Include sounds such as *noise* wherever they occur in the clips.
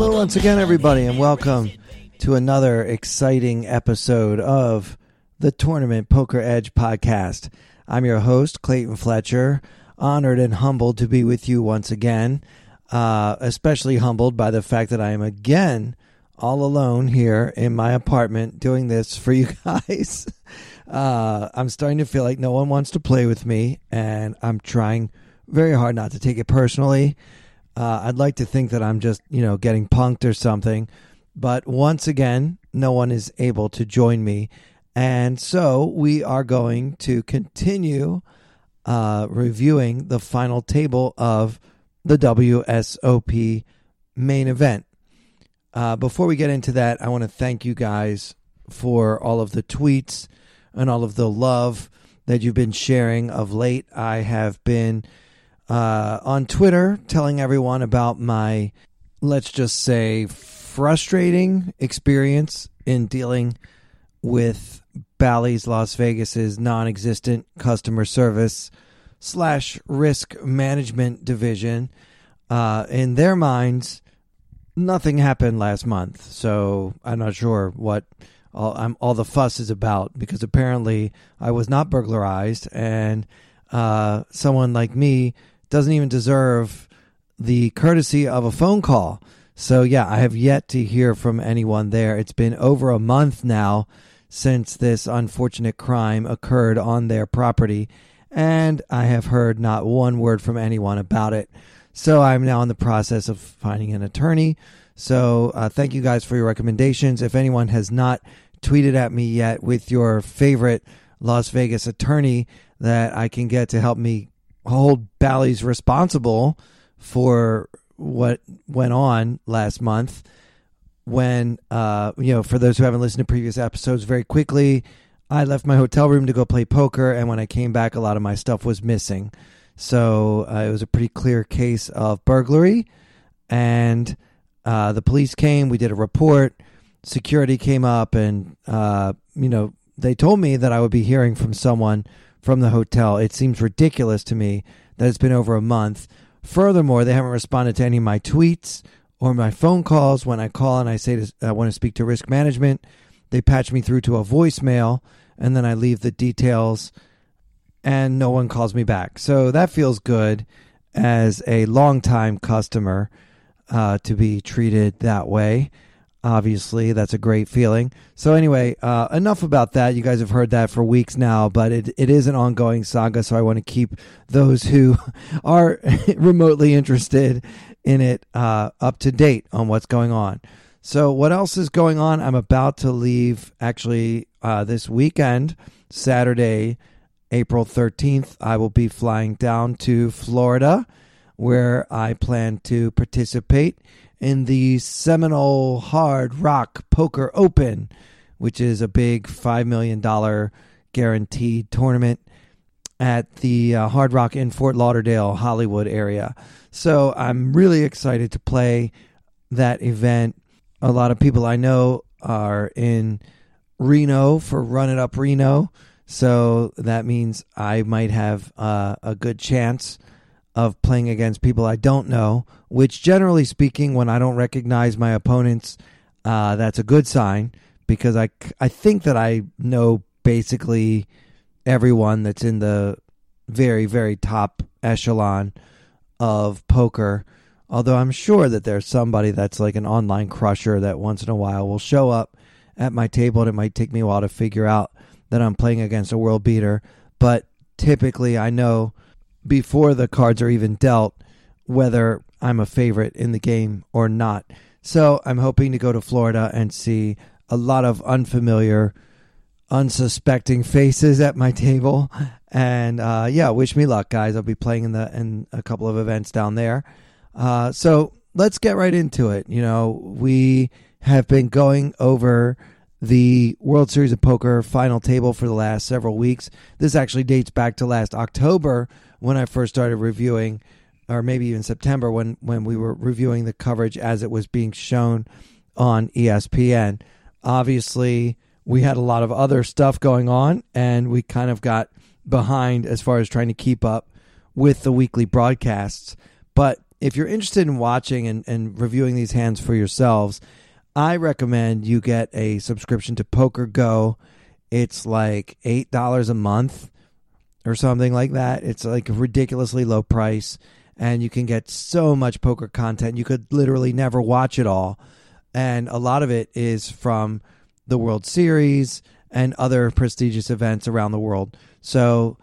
Hello, once again, everybody, and welcome to another exciting episode of the Tournament Poker Edge podcast. I'm your host, Clayton Fletcher. Honored and humbled to be with you once again, uh, especially humbled by the fact that I am again all alone here in my apartment doing this for you *laughs* guys. Uh, I'm starting to feel like no one wants to play with me, and I'm trying very hard not to take it personally. Uh, I'd like to think that I'm just, you know, getting punked or something. But once again, no one is able to join me. And so we are going to continue uh, reviewing the final table of the WSOP main event. Uh, before we get into that, I want to thank you guys for all of the tweets and all of the love that you've been sharing of late. I have been uh, on Twitter telling everyone about my, let's just say, frustrating experience in dealing with Bally's Las Vegas's non-existent customer service slash risk management division. Uh, in their minds, nothing happened last month, so I'm not sure what all, all the fuss is about because apparently I was not burglarized, and uh, someone like me doesn't even deserve the courtesy of a phone call. So, yeah, I have yet to hear from anyone there. It's been over a month now since this unfortunate crime occurred on their property, and I have heard not one word from anyone about it. So, I'm now in the process of finding an attorney. So, uh, thank you guys for your recommendations. If anyone has not tweeted at me yet with your favorite Las Vegas attorney that I can get to help me hold Bally's responsible for what went on last month when uh you know for those who haven't listened to previous episodes very quickly I left my hotel room to go play poker and when I came back a lot of my stuff was missing. So uh, it was a pretty clear case of burglary and uh, the police came we did a report security came up and uh, you know they told me that I would be hearing from someone from the hotel. It seems ridiculous to me that it's been over a month. Furthermore, they haven't responded to any of my tweets or my phone calls. When I call and I say to, I want to speak to risk management, they patch me through to a voicemail, and then I leave the details, and no one calls me back. So that feels good as a longtime customer uh, to be treated that way. Obviously, that's a great feeling. So, anyway, uh, enough about that. You guys have heard that for weeks now, but it, it is an ongoing saga. So, I want to keep those who *laughs* are *laughs* remotely interested in it uh, up to date on what's going on. So, what else is going on? I'm about to leave actually uh, this weekend, Saturday, April 13th. I will be flying down to Florida where I plan to participate in the Seminole Hard Rock Poker Open, which is a big $5 million guaranteed tournament at the uh, Hard Rock in Fort Lauderdale, Hollywood area. So I'm really excited to play that event. A lot of people I know are in Reno for Run It Up Reno. So that means I might have uh, a good chance of playing against people I don't know, which generally speaking, when I don't recognize my opponents, uh, that's a good sign because I, I think that I know basically everyone that's in the very, very top echelon of poker. Although I'm sure that there's somebody that's like an online crusher that once in a while will show up at my table and it might take me a while to figure out that I'm playing against a world beater. But typically, I know before the cards are even dealt whether I'm a favorite in the game or not. So I'm hoping to go to Florida and see a lot of unfamiliar, unsuspecting faces at my table. And uh, yeah, wish me luck, guys. I'll be playing in the in a couple of events down there. Uh, so let's get right into it. You know, we have been going over the World Series of Poker final table for the last several weeks. This actually dates back to last October when I first started reviewing, or maybe even September when, when we were reviewing the coverage as it was being shown on ESPN. Obviously, we had a lot of other stuff going on, and we kind of got behind as far as trying to keep up with the weekly broadcasts. But if you're interested in watching and, and reviewing these hands for yourselves, I recommend you get a subscription to PokerGO. It's like eight dollars a month or something like that. It's like a ridiculously low price, and you can get so much poker content. You could literally never watch it all, and a lot of it is from the World Series and other prestigious events around the world. So,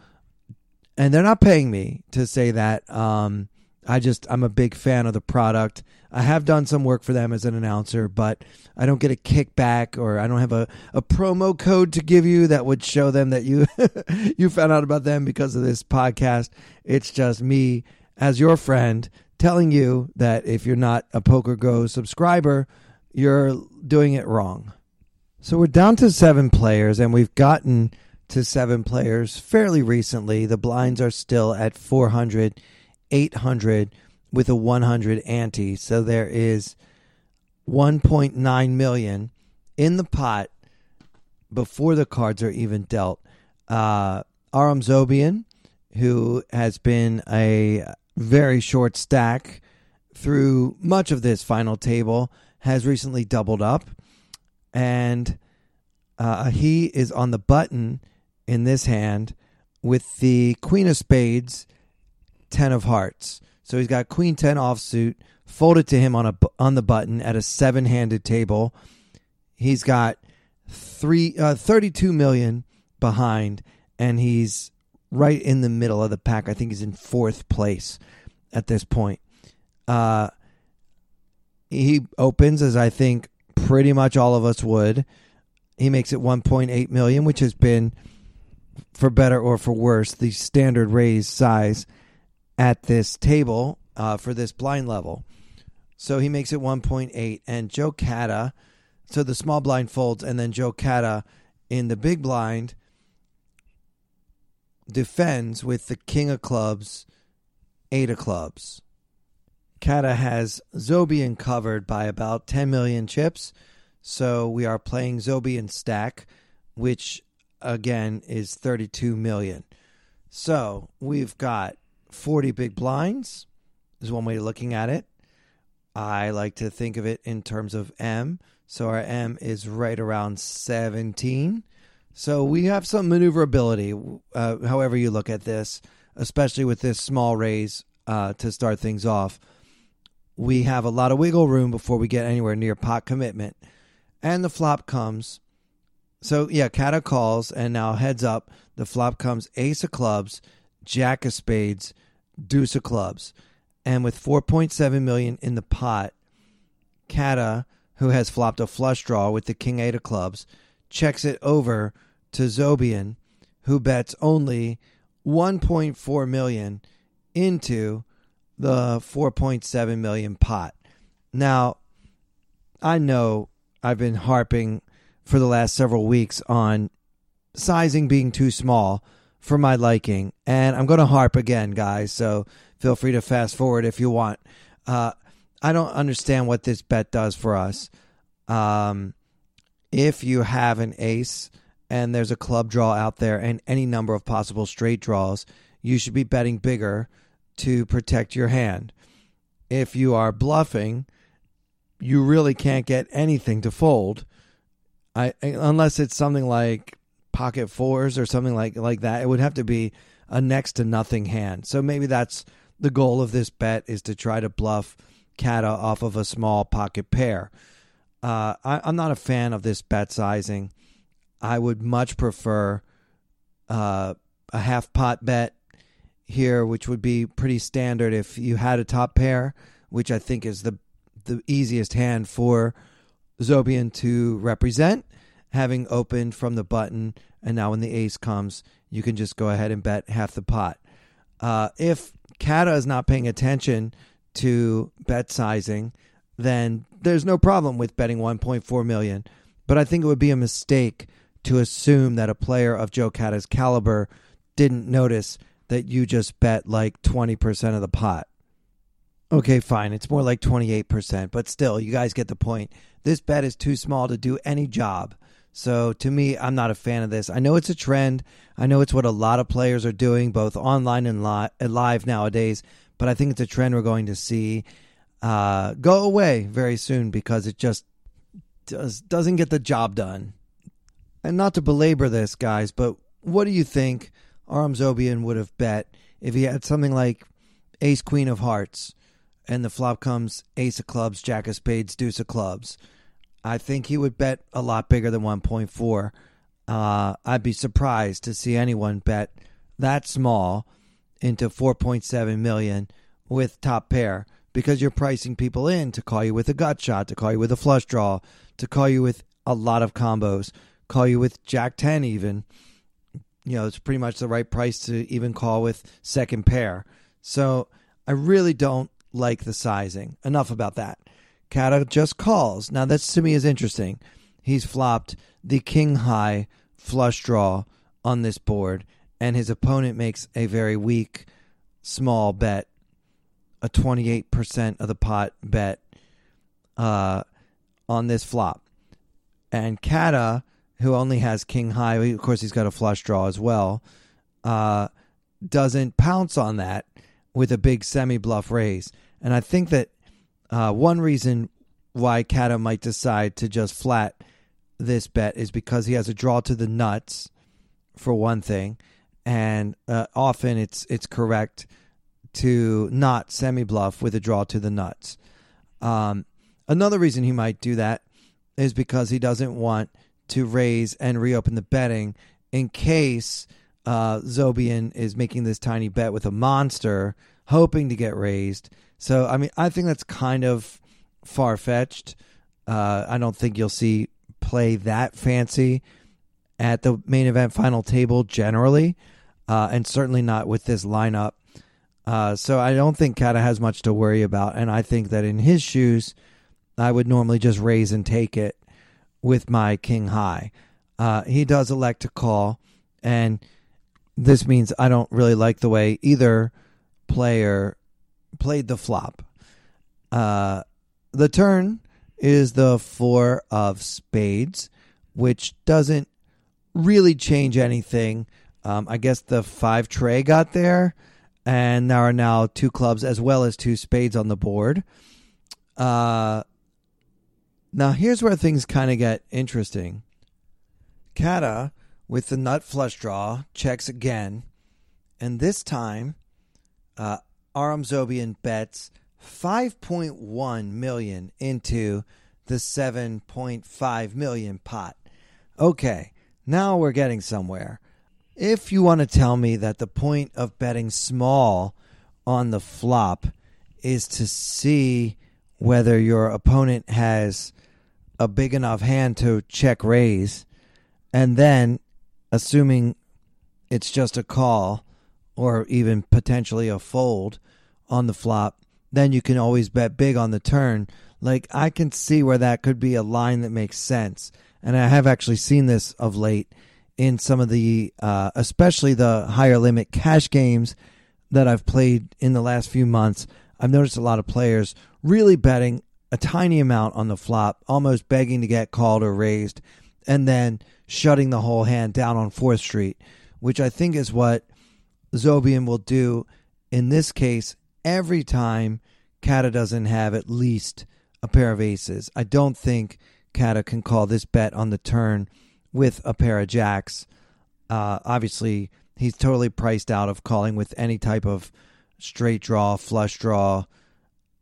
and they're not paying me to say that. Um, I just I'm a big fan of the product. I have done some work for them as an announcer, but I don't get a kickback or I don't have a, a promo code to give you that would show them that you *laughs* you found out about them because of this podcast. It's just me as your friend telling you that if you're not a PokerGO subscriber, you're doing it wrong. So we're down to seven players, and we've gotten to seven players fairly recently. The blinds are still at 400 800 with a 100 ante. So there is 1.9 million in the pot before the cards are even dealt. Uh, Aram Zobian, who has been a very short stack through much of this final table, has recently doubled up. And uh, he is on the button in this hand with the Queen of Spades 10 of hearts. So he's got queen 10 offsuit folded to him on a on the button at a seven-handed table. He's got 3 uh, 32 million behind and he's right in the middle of the pack. I think he's in fourth place at this point. Uh, he opens as I think pretty much all of us would. He makes it 1.8 million, which has been for better or for worse the standard raise size at this table uh, for this blind level. So he makes it 1.8. And Joe Cada, so the small blind folds, and then Joe Cada in the big blind defends with the king of clubs, eight of clubs. Cada has Zobian covered by about 10 million chips. So we are playing Zobian stack, which again is 32 million. So we've got 40 big blinds is one way of looking at it. I like to think of it in terms of M. So our M is right around 17. So we have some maneuverability, uh, however you look at this, especially with this small raise uh, to start things off. We have a lot of wiggle room before we get anywhere near pot commitment. And the flop comes. So, yeah, Cada calls, and now heads up. The flop comes ace of clubs, jack of spades, deuce of clubs. And with 4.7 million in the pot, Cada, who has flopped a flush draw with the king eight of clubs, checks it over to Zobian, who bets only 1.4 million into the 4.7 million pot. Now, I know I've been harping for the last several weeks on sizing being too small for my liking. And I'm going to harp again, guys. So feel free to fast forward if you want. Uh, I don't understand what this bet does for us. Um, if you have an ace and there's a club draw out there and any number of possible straight draws, you should be betting bigger to protect your hand. If you are bluffing, you really can't get anything to fold. I unless it's something like pocket fours or something like like that. It would have to be a next to nothing hand. So maybe that's the goal of this bet is to try to bluff Cada off of a small pocket pair. Uh, I, am not a fan of this bet sizing. I would much prefer uh, a half pot bet here, which would be pretty standard if you had a top pair, which I think is the the easiest hand for Zobian to represent having opened from the button, and now when the ace comes, you can just go ahead and bet half the pot. Uh, if Cada is not paying attention to bet sizing, then there's no problem with betting 1.4 million. But I think it would be a mistake to assume that a player of Joe Cada's caliber didn't notice that you just bet like 20% of the pot. Okay, fine. It's more like 28%, but still, you guys get the point. This bet is too small to do any job. So to me, I'm not a fan of this. I know it's a trend. I know it's what a lot of players are doing, both online and li- live nowadays, but I think it's a trend we're going to see uh, go away very soon because it just does, doesn't get the job done. And not to belabor this, guys, but what do you think Aram Zobian would have bet if he had something like Ace Queen of Hearts and the flop comes Ace of Clubs, Jack of Spades, Deuce of Clubs? I think he would bet a lot bigger than 1.4. Uh, I'd be surprised to see anyone bet that small into 4.7 million with top pair because you're pricing people in to call you with a gut shot, to call you with a flush draw, to call you with a lot of combos, call you with Jack 10 even. You know, it's pretty much the right price to even call with second pair. So I really don't like the sizing. Enough about that. Cada just calls. Now, this to me is interesting. He's flopped the king high flush draw on this board, and his opponent makes a very weak, small bet, a 28% of the pot bet uh, on this flop. And Cada, who only has king high, of course, he's got a flush draw as well, uh, doesn't pounce on that with a big semi bluff raise. And I think that uh, one reason why Cada might decide to just flat this bet is because he has a draw to the nuts, for one thing, and uh, often it's it's correct to not semi bluff with a draw to the nuts. Um, another reason he might do that is because he doesn't want to raise and reopen the betting in case uh, Zobian is making this tiny bet with a monster, hoping to get raised. So, I mean, I think that's kind of far fetched. Uh, I don't think you'll see play that fancy at the main event final table generally, uh, and certainly not with this lineup. Uh, so I don't think Cada has much to worry about, and I think that in his shoes, I would normally just raise and take it with my king high. Uh, he does elect to call, and this means I don't really like the way either player played the flop. Uh, the turn is the four of spades, which doesn't really change anything. Um, I guess the five tray got there, and there are now two clubs as well as two spades on the board. Uh, now, here's where things kind of get interesting. Cada, with the nut flush draw, checks again, and this time, uh, Aram Zobian bets 5.1 million into the 7.5 million pot. Okay, now we're getting somewhere. If you want to tell me that the point of betting small on the flop is to see whether your opponent has a big enough hand to check raise, and then assuming it's just a call or even potentially a fold on the flop, then you can always bet big on the turn. Like I can see where that could be a line that makes sense, and I have actually seen this of late in some of the, uh, especially the higher limit cash games that I've played in the last few months. I've noticed a lot of players really betting a tiny amount on the flop, almost begging to get called or raised, and then shutting the whole hand down on Fourth Street, which I think is what Zobian will do in this case every time Cada doesn't have at least a pair of aces. I don't think Cada can call this bet on the turn with a pair of jacks. Uh, obviously, he's totally priced out of calling with any type of straight draw, flush draw.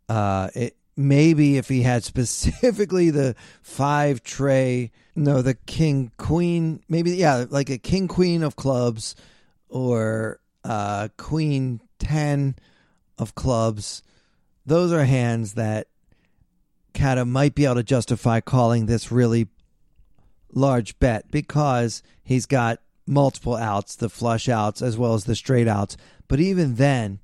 Uh, it, maybe if he had *laughs* specifically the five tray, no, the king queen, maybe yeah, like a king queen of clubs or uh, queen ten of clubs. Those are hands that Cada might be able to justify calling this really large bet because he's got multiple outs, the flush outs as well as the straight outs. But even then,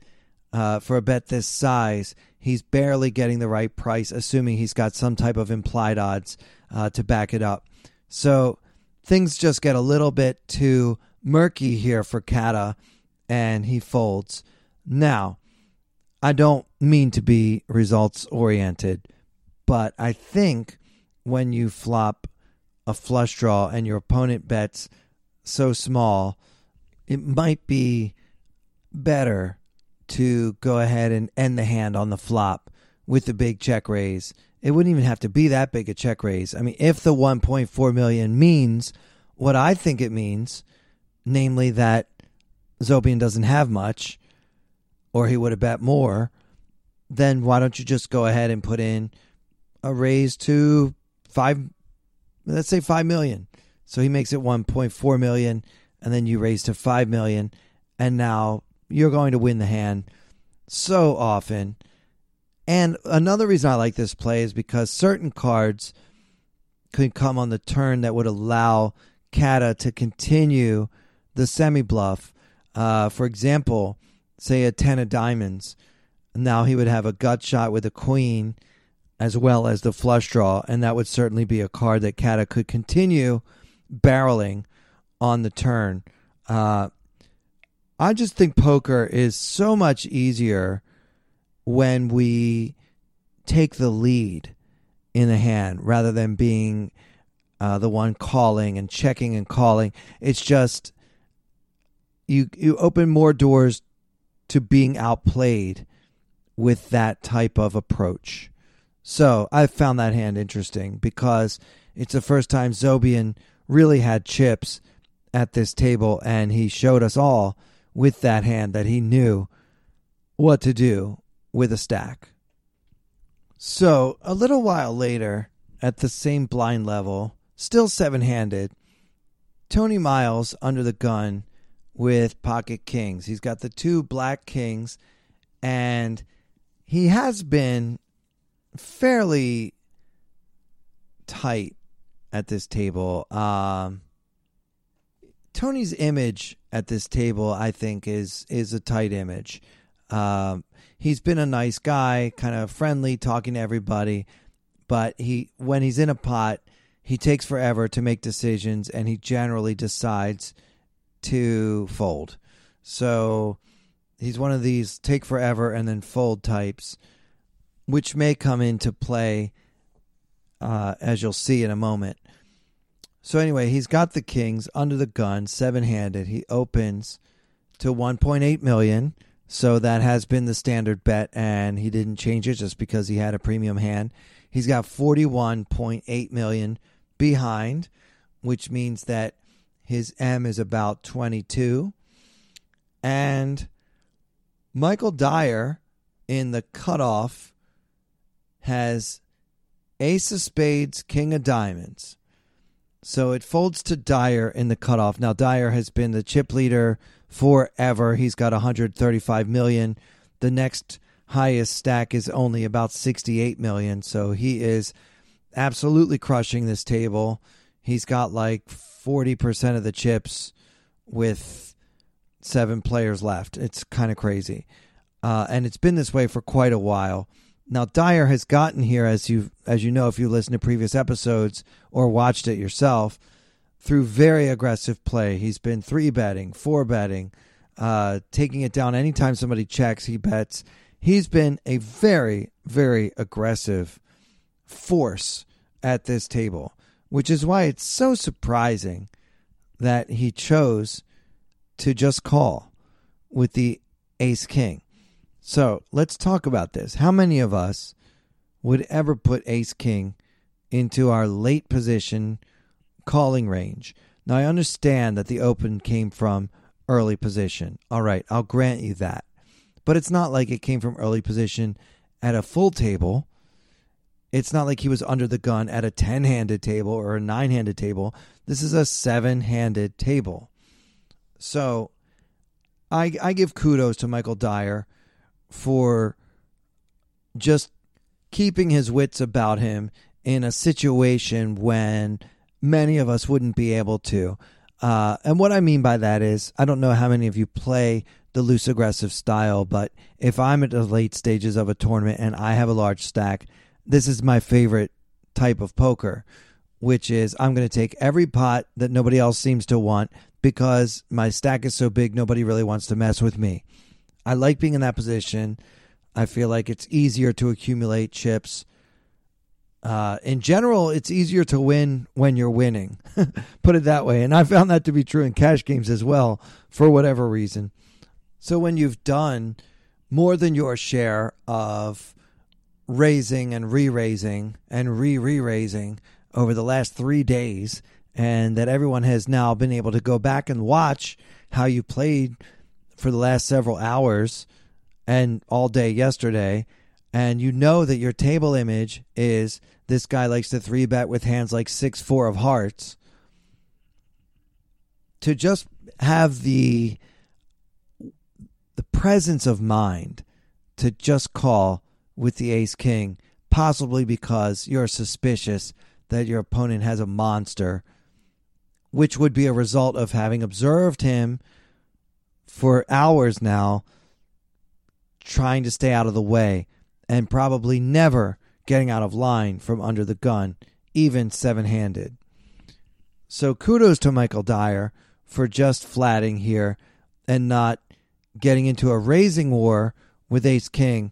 uh, for a bet this size, he's barely getting the right price, assuming he's got some type of implied odds uh, to back it up. So things just get a little bit too murky here for Cada, and he folds. Now, I don't mean to be results oriented, but I think when you flop a flush draw and your opponent bets so small, it might be better to go ahead and end the hand on the flop with the big check raise. It wouldn't even have to be that big a check raise. I mean, if the 1.4 million means what I think it means, namely that Zobian doesn't have much, or he would have bet more, then why don't you just go ahead and put in a raise to five, let's say five million. So he makes it 1.4 million, and then you raise to five million, and now you're going to win the hand so often. And another reason I like this play is because certain cards could come on the turn that would allow Cada to continue the semi bluff. Uh, for example, say a 10 of diamonds. Now he would have a gut shot with a queen as well as the flush draw, and that would certainly be a card that Cada could continue barreling on the turn. Uh, I just think poker is so much easier when we take the lead in the hand rather than being uh, the one calling and checking and calling. It's just you you open more doors to being outplayed with that type of approach. So I found that hand interesting because it's the first time Zobian really had chips at this table, and he showed us all with that hand that he knew what to do with a stack. So a little while later, at the same blind level, still seven handed, Tony Miles under the gun with pocket kings. He's got the two black kings, and he has been fairly tight at this table. Um, Tony's image at this table, I think, is is a tight image. Um, he's been a nice guy, kind of friendly, talking to everybody, but he when he's in a pot, he takes forever to make decisions, and he generally decides to fold. So he's one of these take forever and then fold types, which may come into play uh, as you'll see in a moment. So anyway, he's got the kings under the gun, seven handed. He opens to 1.8 million. So that has been the standard bet, and he didn't change it just because he had a premium hand. He's got 41.8 million behind, which means that his M is about 22. And Michael Dyer in the cutoff has Ace of Spades, King of Diamonds. So it folds to Dyer in the cutoff. Now Dyer has been the chip leader forever. He's got 135 million. The next highest stack is only about 68 million. So he is absolutely crushing this table. He's got like 40% of the chips with seven players left. It's kind of crazy. Uh, and it's been this way for quite a while. Now Dyer has gotten here as you as you know if you listen to previous episodes or watched it yourself through very aggressive play. He's been three betting, four betting, uh, taking it down anytime somebody checks. He bets. He's been a very very aggressive force at this table which is why it's so surprising that he chose to just call with the ace king. So let's talk about this. How many of us would ever put ace king into our late position calling range? Now, I understand that the open came from early position. All right, I'll grant you that. But it's not like it came from early position at a full table it's not like he was under the gun at a 10 handed table or a nine handed table. This is a seven handed table. So I, I give kudos to Michael Dyer for just keeping his wits about him in a situation when many of us wouldn't be able to. Uh, and what I mean by that is, I don't know how many of you play the loose aggressive style, but if I'm at the late stages of a tournament and I have a large stack, this is my favorite type of poker, which is I'm going to take every pot that nobody else seems to want because my stack is so big, nobody really wants to mess with me. I like being in that position. I feel like it's easier to accumulate chips. Uh, in general, it's easier to win when you're winning. *laughs* Put it that way. And I found that to be true in cash games as well, for whatever reason. So when you've done more than your share of raising and re raising and re re raising over the last three days, and that everyone has now been able to go back and watch how you played for the last several hours and all day yesterday. And you know that your table image is this guy likes to three bet with hands like six four of hearts. To just have the the presence of mind to just call with the ace king possibly because you're suspicious that your opponent has a monster which would be a result of having observed him for hours now trying to stay out of the way and probably never getting out of line from under the gun, even seven handed. So kudos to Michael Dyer for just flatting here and not getting into a raising war with Ace King,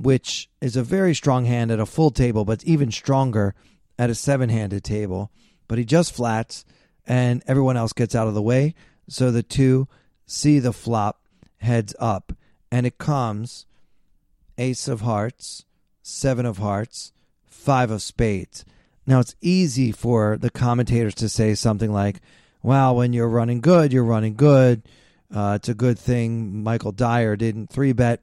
which is a very strong hand at a full table, but even stronger at a seven handed table. But he just flats and everyone else gets out of the way. So the two see the flop heads up and it comes ace of hearts, seven of hearts, five of spades. Now, it's easy for the commentators to say something like, well, when you're running good, you're running good. Uh, it's a good thing Michael Dyer didn't three bet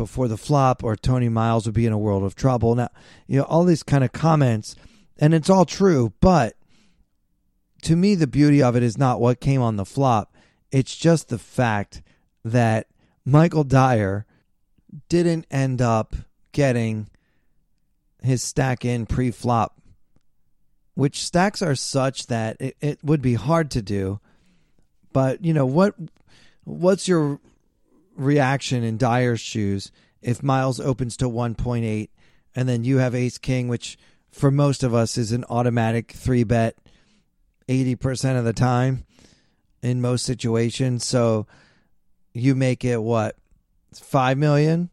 before the flop, or Tony Miles would be in a world of trouble. Now, you know, all these kind of comments, and it's all true, but to me, the beauty of it is not what came on the flop. It's just the fact that Michael Dyer didn't end up getting his stack in pre flop, which stacks are such that it, it would be hard to do. But, you know, what what's your reaction in Dyer's shoes if Miles opens to 1.8 and then you have ace king, which for most of us is an automatic three bet 80% of the time in most situations. So you make it what? 5 million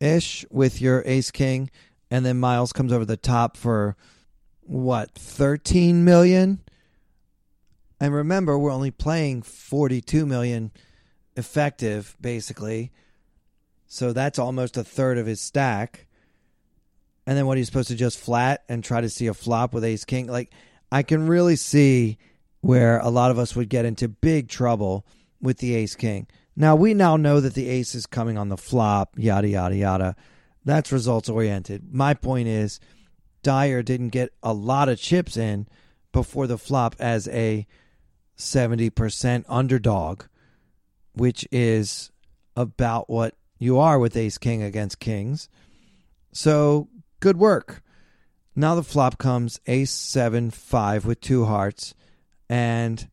ish with your ace king and then Miles comes over the top for what? 13 million? And remember, we're only playing 42 million effective basically. So that's almost a third of his stack. And then what you supposed to just flat and try to see a flop with ace king? Like I can really see where a lot of us would get into big trouble with the ace king. Now we now know that the ace is coming on the flop, yada yada yada. That's results oriented. My point is Dyer didn't get a lot of chips in before the flop as a 70% underdog, which is about what you are with ace king against kings. So, good work. Now the flop comes ace 7 5 with two hearts and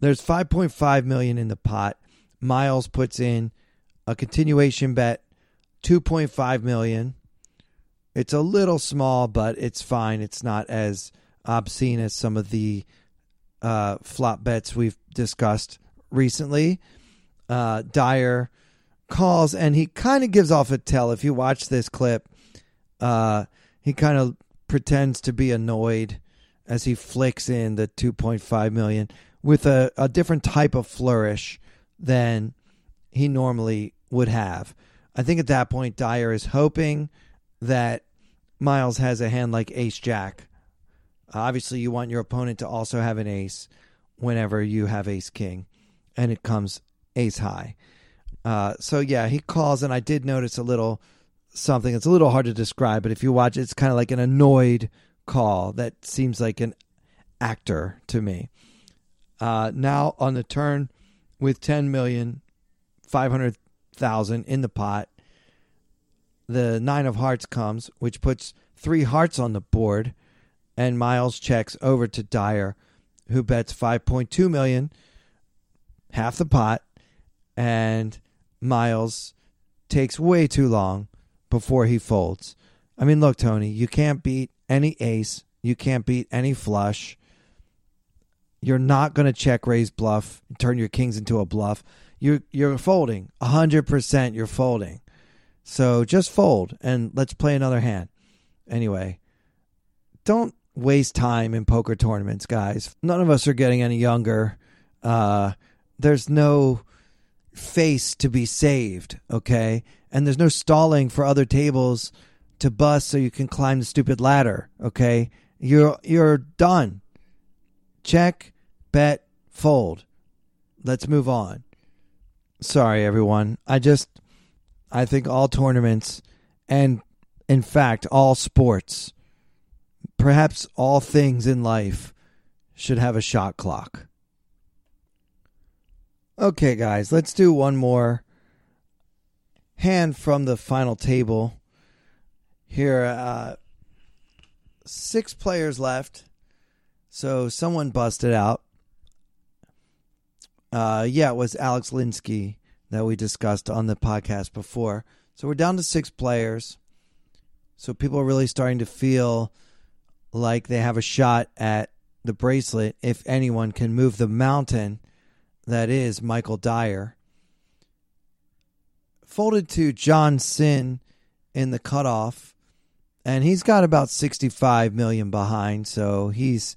there's 5.5 million in the pot Miles puts in a continuation bet, 2.5 million. It's a little small, but it's fine. It's not as obscene as some of the uh, flop bets we've discussed recently. Uh, Dyer calls and he kind of gives off a tell. If you watch this clip, uh, he kind of pretends to be annoyed as he flicks in the 2.5 million with a, a different type of flourish than he normally would have. I think at that point, Dyer is hoping that Miles has a hand like Ace Jack. Obviously, you want your opponent to also have an ace whenever you have Ace King, and it comes Ace High. Uh, so yeah, he calls, and I did notice a little something. It's a little hard to describe, but if you watch, it's kind of like an annoyed call that seems like an actor to me. Uh, now on the turn, with 10 million 500,000 in the pot. The 9 of hearts comes, which puts 3 hearts on the board and Miles checks over to Dyer who bets 5.2 million, half the pot, and Miles takes way too long before he folds. I mean, look, Tony, you can't beat any ace, you can't beat any flush. You're not going to check raise bluff, turn your kings into a bluff. You're you're folding. 100% you're folding. So just fold and let's play another hand. Anyway, don't waste time in poker tournaments, guys. None of us are getting any younger. Uh, there's no face to be saved, okay? And there's no stalling for other tables to bust so you can climb the stupid ladder, okay? You're you're done. Check, bet, fold. Let's move on. Sorry everyone. I just I think all tournaments and in fact all sports perhaps all things in life should have a shot clock. Okay, guys, let's do one more hand from the final table. Here, uh, six players left. So someone busted out. Uh, yeah, it was Alex Lynskey that we discussed on the podcast before. So we're down to six players. So people are really starting to feel like they have a shot at the bracelet if anyone can move the mountain that is Michael Dyer. Folded to John Cynn in the cutoff, and he's got about 65 million behind, so he's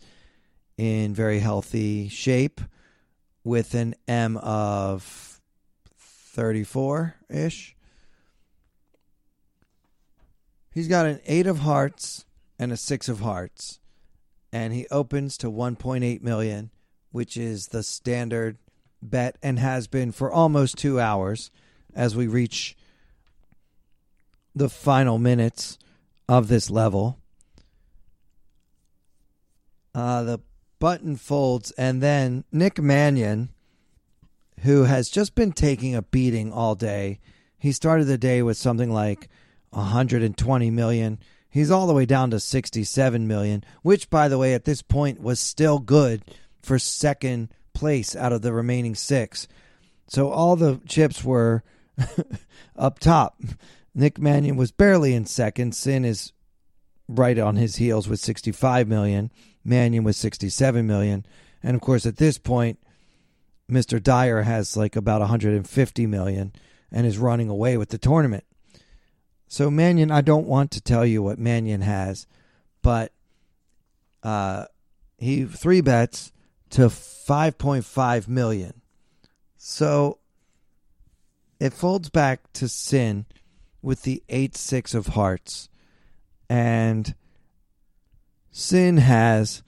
in very healthy shape with an M of 34 ish. He's got an 8 of hearts and a 6 of hearts, and he opens to 1.8 million, which is the standard bet and has been for almost two hours as we reach the final minutes of this level. Uh, the button folds, and then Nick Manion, who has just been taking a beating all day, he started the day with something like 120 million. He's all the way down to 67 million, which, by the way, at this point was still good for second place out of the remaining six. So all the chips were *laughs* up top. Nick Manion was barely in second. Cynn is right on his heels with 65 million. Manion with 67 million. And of course, at this point, Mr. Dyer has like about 150 million and is running away with the tournament. So Manion, I don't want to tell you what Manion has, but uh, he three bets to 5.5 million. So it folds back to Cynn with the 8 6 of hearts. And Cynn has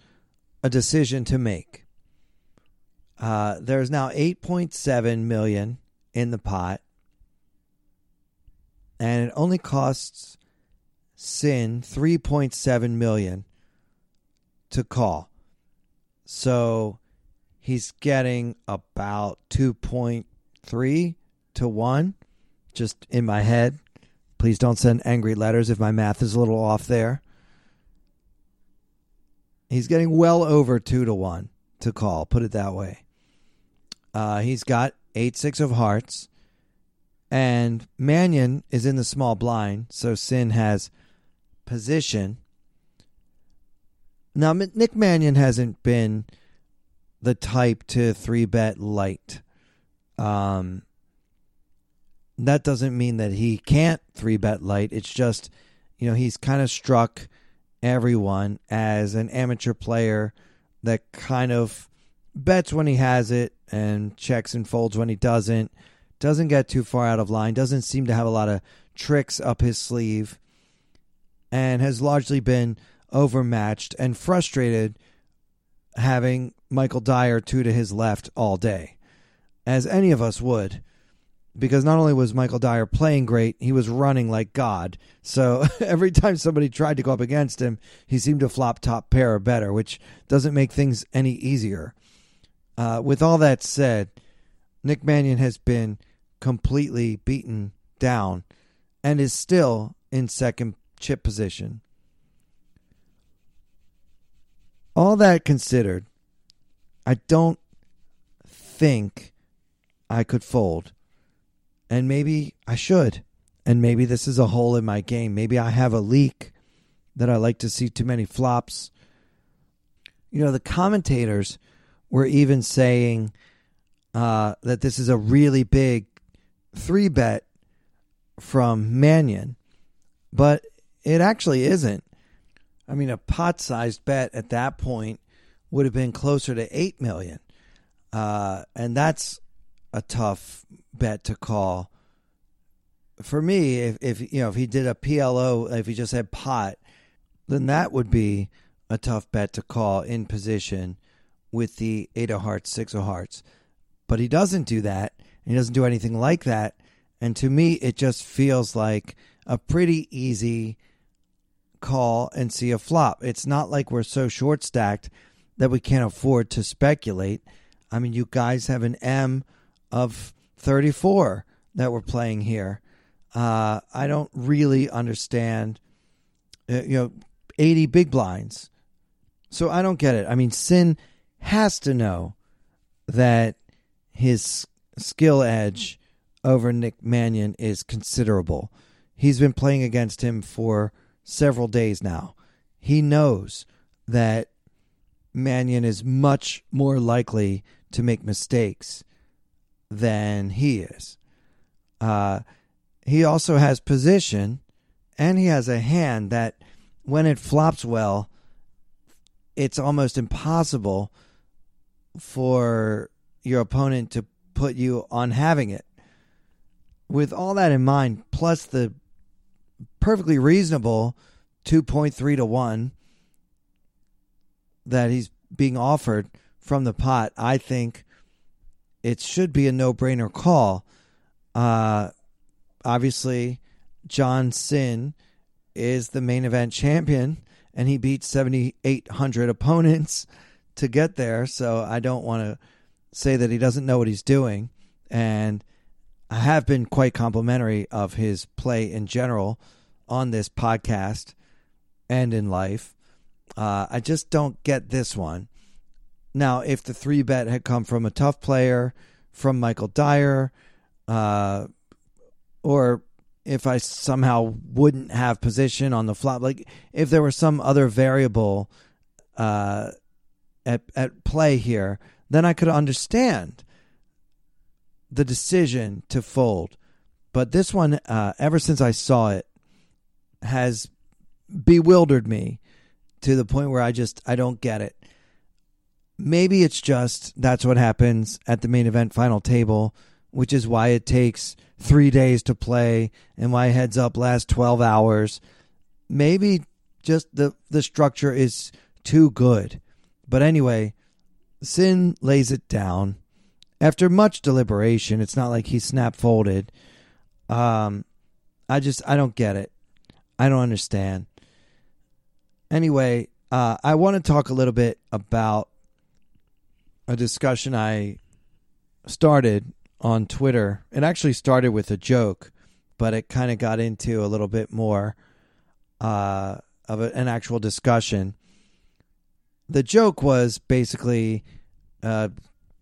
a decision to make. Uh, there's now 8.7 million in the pot. And it only costs Cynn 3.7 million to call. So he's getting about 2.3 to 1 just in my head. Please don't send angry letters if my math is a little off there. He's getting well over 2 to 1 to call, put it that way. Uh, he's got 8 6 of hearts. And Manion is in the small blind, so Cynn has position. Now, Nick Manion hasn't been the type to three bet light. Um, that doesn't mean that he can't three bet light. It's just, you know, he's kind of struck everyone as an amateur player that kind of bets when he has it and checks and folds when he doesn't. Doesn't get too far out of line. Doesn't seem to have a lot of tricks up his sleeve. And has largely been overmatched and frustrated having Michael Dyer two to his left all day, as any of us would, because not only was Michael Dyer playing great, he was running like God. So *laughs* every time somebody tried to go up against him, he seemed to flop top pair or better, which doesn't make things any easier. Uh, with all that said, Nick Manion has been completely beaten down and is still in second chip position. All that considered, I don't think I could fold. And maybe I should. And maybe this is a hole in my game. Maybe I have a leak that I like to see too many flops. You know, the commentators were even saying uh, that this is a really big three bet from Manion, but it actually isn't. I mean, a pot sized bet at that point would have been closer to 8 million. Uh, and that's a tough bet to call. For me, if, if you know if he did a PLO, if he just had pot, then that would be a tough bet to call in position with the eight of hearts, six of hearts. But he doesn't do that. He doesn't do anything like that. And to me, it just feels like a pretty easy call and see a flop. It's not like we're so short stacked that we can't afford to speculate. I mean, you guys have an M of 34 that we're playing here. Uh, I don't really understand, uh, you know, 80 big blinds. So I don't get it. I mean, Cynn has to know that his skill edge over Nick Manion is considerable. He's been playing against him for several days now. He knows that Manion is much more likely to make mistakes than he is. Uh, he also has position and he has a hand that when it flops well, it's almost impossible for your opponent to put you on having it. With all that in mind, plus the perfectly reasonable 2.3 to 1 that he's being offered from the pot, I think it should be a no brainer call. Uh, obviously, John Cynn is the main event champion, and he beat 7,800 opponents to get there. So I don't want to say that he doesn't know what he's doing. And I have been quite complimentary of his play in general on this podcast and in life. Uh, I just don't get this one. Now, if the three bet had come from a tough player, from Michael Dyer, uh, or if I somehow wouldn't have position on the flop, like if there was some other variable uh, at at play here, then I could understand the decision to fold. But this one, uh, ever since I saw it, has bewildered me to the point where I just I don't get it. Maybe it's just that's what happens at the main event final table, which is why it takes three days to play and why heads up lasts twelve hours. Maybe just the the structure is too good. But anyway, Cynn lays it down. After much deliberation, it's not like he snap folded. Um, I just I don't get it. I don't understand. Anyway, uh, I want to talk a little bit about a discussion I started on Twitter. It actually started with a joke, but it kind of got into a little bit more uh, of a, an actual discussion. The joke was basically a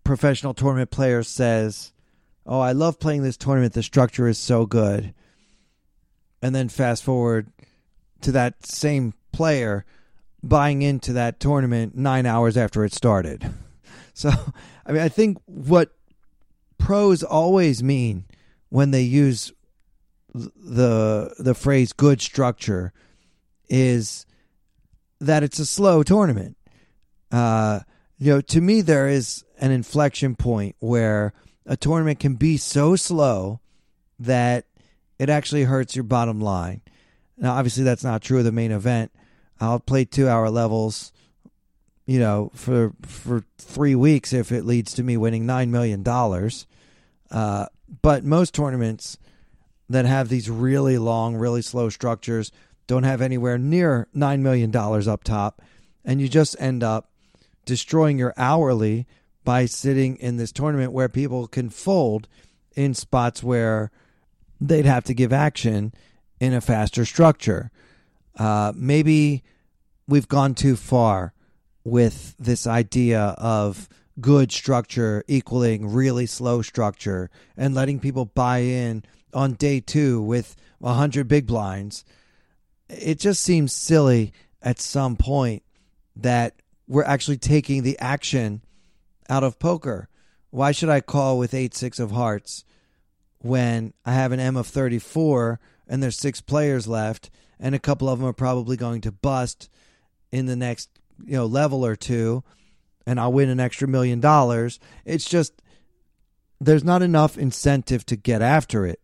professional tournament player says, Oh, I love playing this tournament. The structure is so good. And then fast forward to that same player buying into that tournament nine hours after it started. *laughs* So, I mean, I think what pros always mean when they use the the phrase "good structure" is that it's a slow tournament. Uh, you know, to me, there is an inflection point where a tournament can be so slow that it actually hurts your bottom line. Now, obviously, that's not true of the main event. I'll play two hour levels you know, for for three weeks if it leads to me winning nine million dollars. Uh, but most tournaments that have these really long, really slow structures don't have anywhere near nine million dollars up top, and you just end up destroying your hourly by sitting in this tournament where people can fold in spots where they'd have to give action in a faster structure. Uh, maybe we've gone too far with this idea of good structure equaling really slow structure and letting people buy in on day two with 100 big blinds. It just seems silly at some point that we're actually taking the action out of poker. Why should I call with 8 6 of hearts when I have an M of 34 and there's six players left and a couple of them are probably going to bust in the next you know level or two and I'll win an extra million dollars. It's just there's not enough incentive to get after it.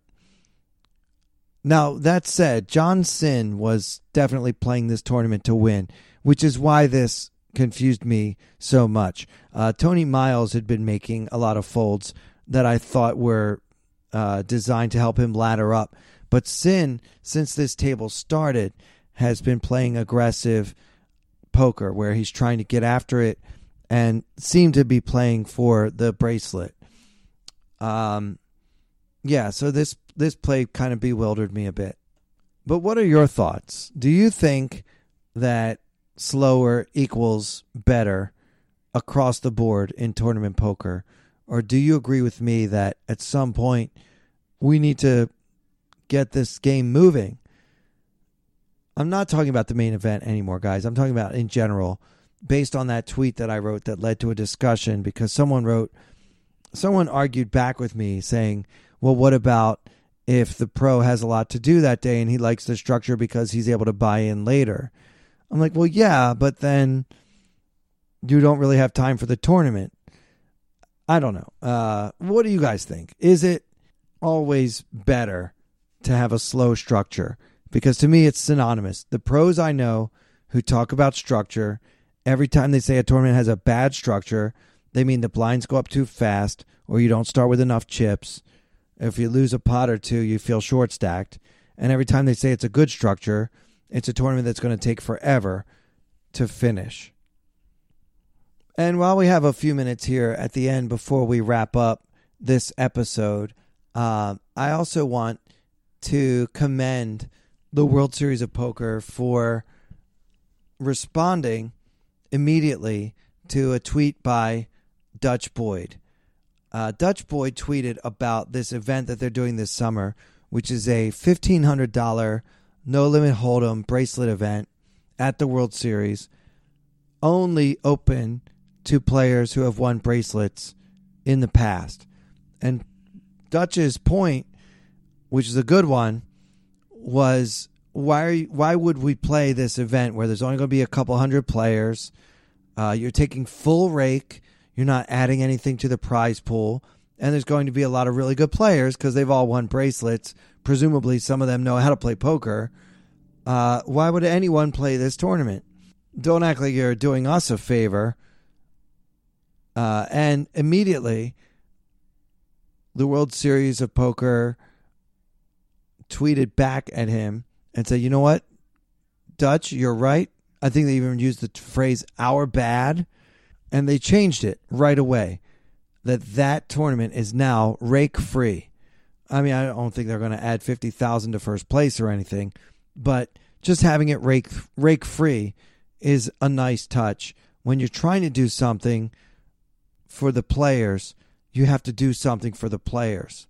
Now, that said, John Cynn was definitely playing this tournament to win, which is why this confused me so much. Uh, Tony Miles had been making a lot of folds that I thought were uh, designed to help him ladder up. But Cynn, since this table started, has been playing aggressive poker where he's trying to get after it and seemed to be playing for the bracelet. Um, yeah, so this this play kind of bewildered me a bit. But what are your thoughts? Do you think that slower equals better across the board in tournament poker? Or do you agree with me that at some point we need to get this game moving? I'm not talking about the main event anymore, guys. I'm talking about in general based on that tweet that I wrote that led to a discussion because someone wrote, someone argued back with me saying, well, what about if the pro has a lot to do that day and he likes the structure because he's able to buy in later? I'm like, well, yeah, but then you don't really have time for the tournament. I don't know. Uh, what do you guys think? Is it always better to have a slow structure? Because to me, it's synonymous. The pros I know who talk about structure every time they say a tournament has a bad structure, they mean the blinds go up too fast or you don't start with enough chips. If you lose a pot or two, you feel short stacked. And every time they say it's a good structure, it's a tournament that's going to take forever to finish. And while we have a few minutes here at the end before we wrap up this episode, uh, I also want to commend the World Series of Poker for responding immediately to a tweet by Dutch Boyd. Uh, Dutch Boyd tweeted about this event that they're doing this summer, which is a $1,500 no limit hold'em bracelet event at the World Series, only open to players who have won bracelets in the past. And Dutch's point, which is a good one, was why are you, why would we play this event where there's only going to be a couple hundred players? Uh, you're taking full rake. You're not adding anything to the prize pool, and there's going to be a lot of really good players because they've all won bracelets. Presumably, some of them know how to play poker. Uh, why would anyone play this tournament? Don't act like you're doing us a favor. Uh, and immediately, the World Series of Poker tweeted back at him and said, you know what, Dutch, you're right. I think they even used the phrase "our bad," and they changed it right away. That that tournament is now rake free. I mean, I don't think they're going to add fifty thousand to first place or anything, but just having it rake rake free is a nice touch. When you're trying to do something for the players, you have to do something for the players.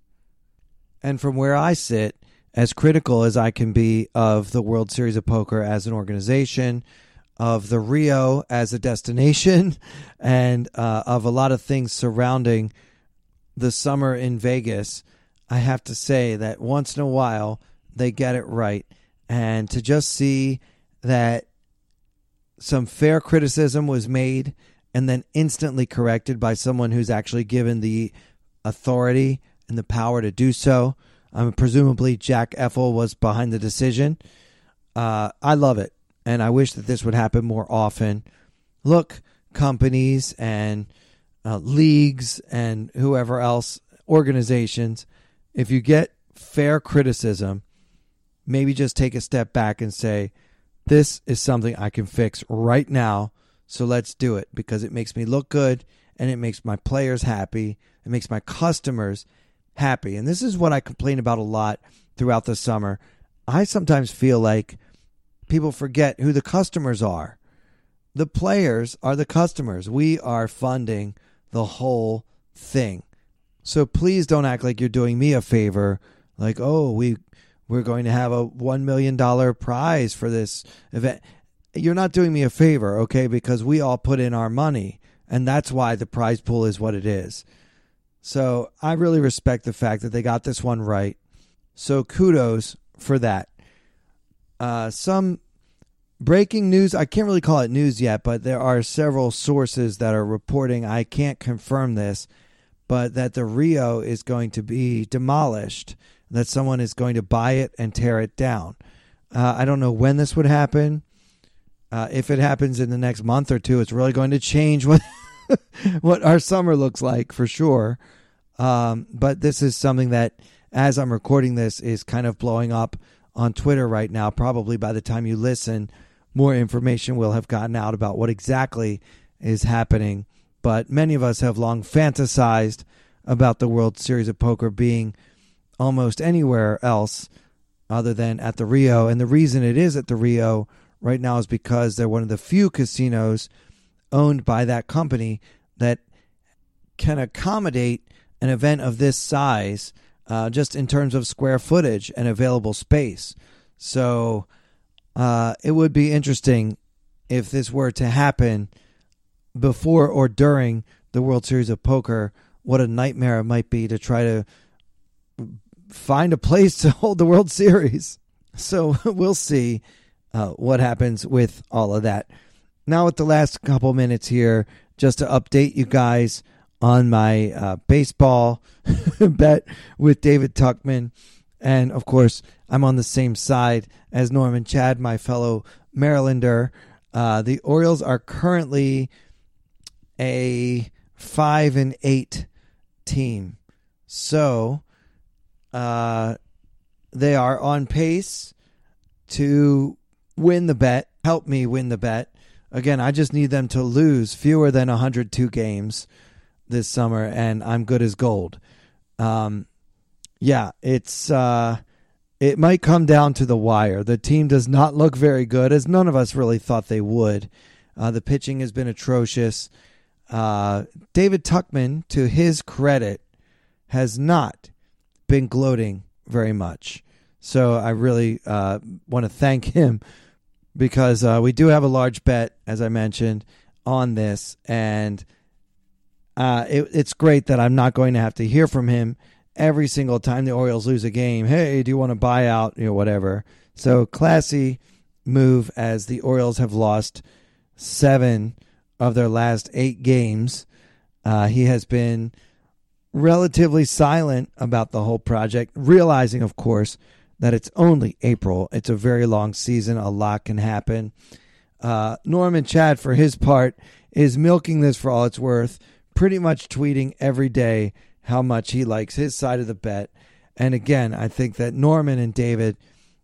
And from where I sit, as critical as I can be of the World Series of Poker as an organization, of the Rio as a destination, *laughs* and uh, of a lot of things surrounding the summer in Vegas, I have to say that once in a while they get it right. And to just see that some fair criticism was made and then instantly corrected by someone who's actually given the authority and the power to do so um, presumably, Jack Effel was behind the decision. Uh, I love it, and I wish that this would happen more often. Look, companies and uh, leagues and whoever else, organizations, if you get fair criticism, maybe just take a step back and say, This is something I can fix right now. So let's do it because it makes me look good and it makes my players happy. It makes my customers happy. And this is what I complain about a lot throughout the summer. I sometimes feel like people forget who the customers are. The players are the customers. We are funding the whole thing. So please don't act like you're doing me a favor, like, oh, we we're going to have a one million dollar prize for this event. You're not doing me a favor, okay? Because we all put in our money, and that's why the prize pool is what it is. So I really respect the fact that they got this one right. So kudos for that. Uh, some breaking news. I can't really call it news yet, but there are several sources that are reporting. I can't confirm this, but that the Rio is going to be demolished, that someone is going to buy it and tear it down. Uh, I don't know when this would happen. Uh, if it happens in the next month or two, it's really going to change what *laughs* what our summer looks like for sure. Um, but this is something that, as I'm recording this, is kind of blowing up on Twitter right now. Probably by the time you listen, more information will have gotten out about what exactly is happening. But many of us have long fantasized about the World Series of Poker being almost anywhere else other than at the Rio. And the reason it is at the Rio right now is because they're one of the few casinos owned by that company that can accommodate an event of this size uh, just in terms of square footage and available space. So uh, it would be interesting if this were to happen before or during the World Series of Poker. What a nightmare it might be to try to find a place *laughs* to hold the World Series. So *laughs* we'll see uh, what happens with all of that. Now, with the last couple minutes here, just to update you guys on my uh, baseball *laughs* bet with David Tuckman. And of course, I'm on the same side as Norman Chad, my fellow Marylander. Uh, the Orioles are currently a five and eight team. So uh, they are on pace to win the bet, help me win the bet. Again, I just need them to lose fewer than 102 games this summer, and I'm good as gold. Um, yeah, it's uh, it might come down to the wire. The team does not look very good, as none of us really thought they would. Uh, the pitching has been atrocious. Uh, David Tuckman, to his credit, has not been gloating very much. So I really uh, want to thank him because uh, we do have a large bet, as I mentioned, on this, and uh, it, it's great that I'm not going to have to hear from him every single time the Orioles lose a game. Hey, do you want to buy out? You know, whatever. So classy move as the Orioles have lost seven of their last eight games. Uh, he has been relatively silent about the whole project, realizing, of course, that it's only April. It's a very long season. A lot can happen. Uh, Norman Chad, for his part, is milking this for all it's worth, pretty much tweeting every day how much he likes his side of the bet. And again, I think that Norman and David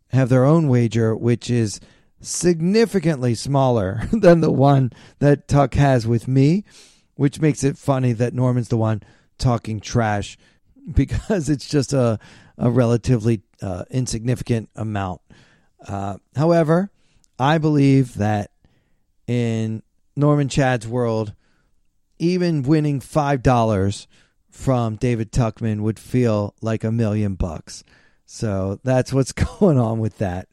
have their own wager, which is significantly smaller *laughs* than the one that Tuck has with me, which makes it funny that Norman's the one talking trash *laughs* because it's just a, a relatively uh, insignificant amount. Uh, however, I believe that in Norman Chad's world, even winning $5 from David Tuckman would feel like a million bucks. So that's what's *laughs* going on with that.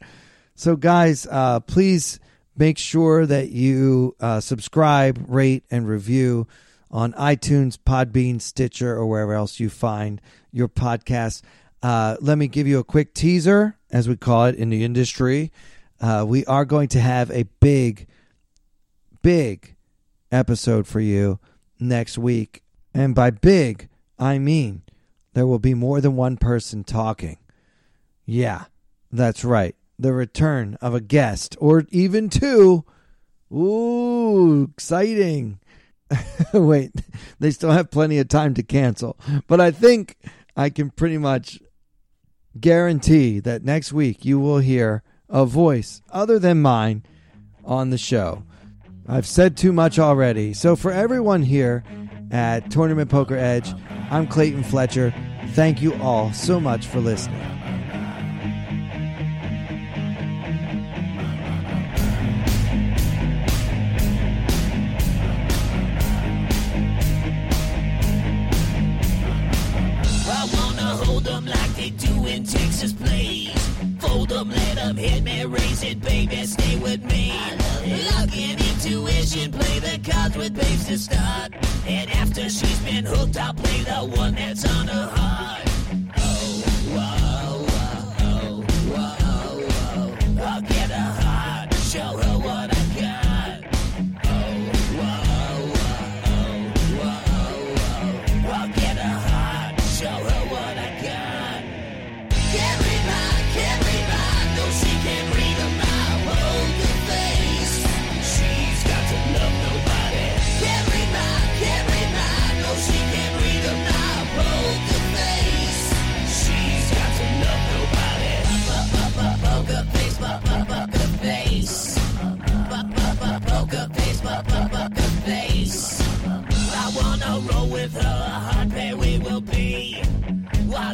So, guys, uh, please make sure that you uh, subscribe, rate, and review on iTunes, Podbean, Stitcher, or wherever else you find your podcast. Uh, let me give you a quick teaser, as we call it in the industry. Uh, we are going to have a big, big episode for you next week. And by big, I mean there will be more than one person talking. Yeah, that's right. The return of a guest, or even two. Ooh, exciting. *laughs* Wait, they still have plenty of time to cancel. But I think I can pretty much guarantee that next week you will hear a voice other than mine on the show. I've said too much already. So, for everyone here at Tournament Poker Edge, I'm Clayton Fletcher. Thank you all so much for listening. In Texas, please. Fold them, let them hit me, raise it, baby, stay with me. Luck and intuition, play the cards with babes to start. And after she's been hooked, I'll play the one that's on her heart.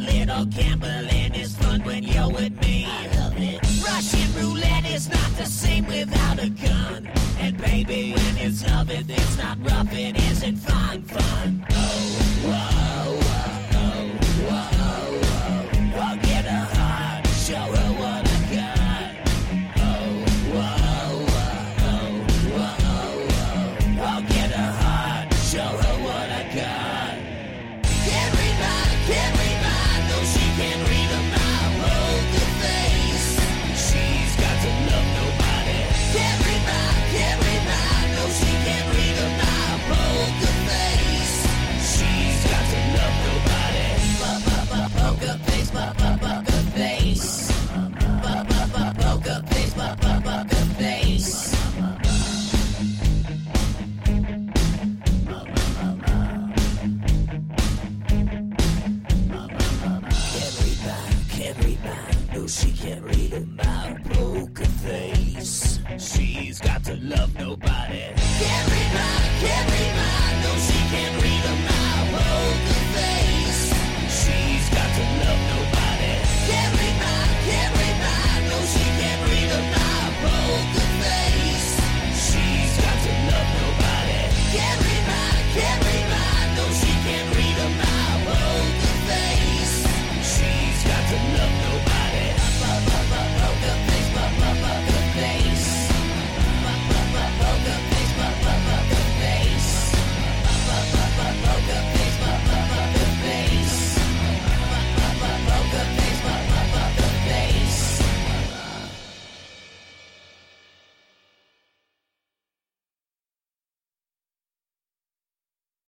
While little gambling is fun when you're with me. I love it. Russian roulette is not the same without a gun. And baby, when it's love, it, it's not rough, it isn't fun, fun. Oh,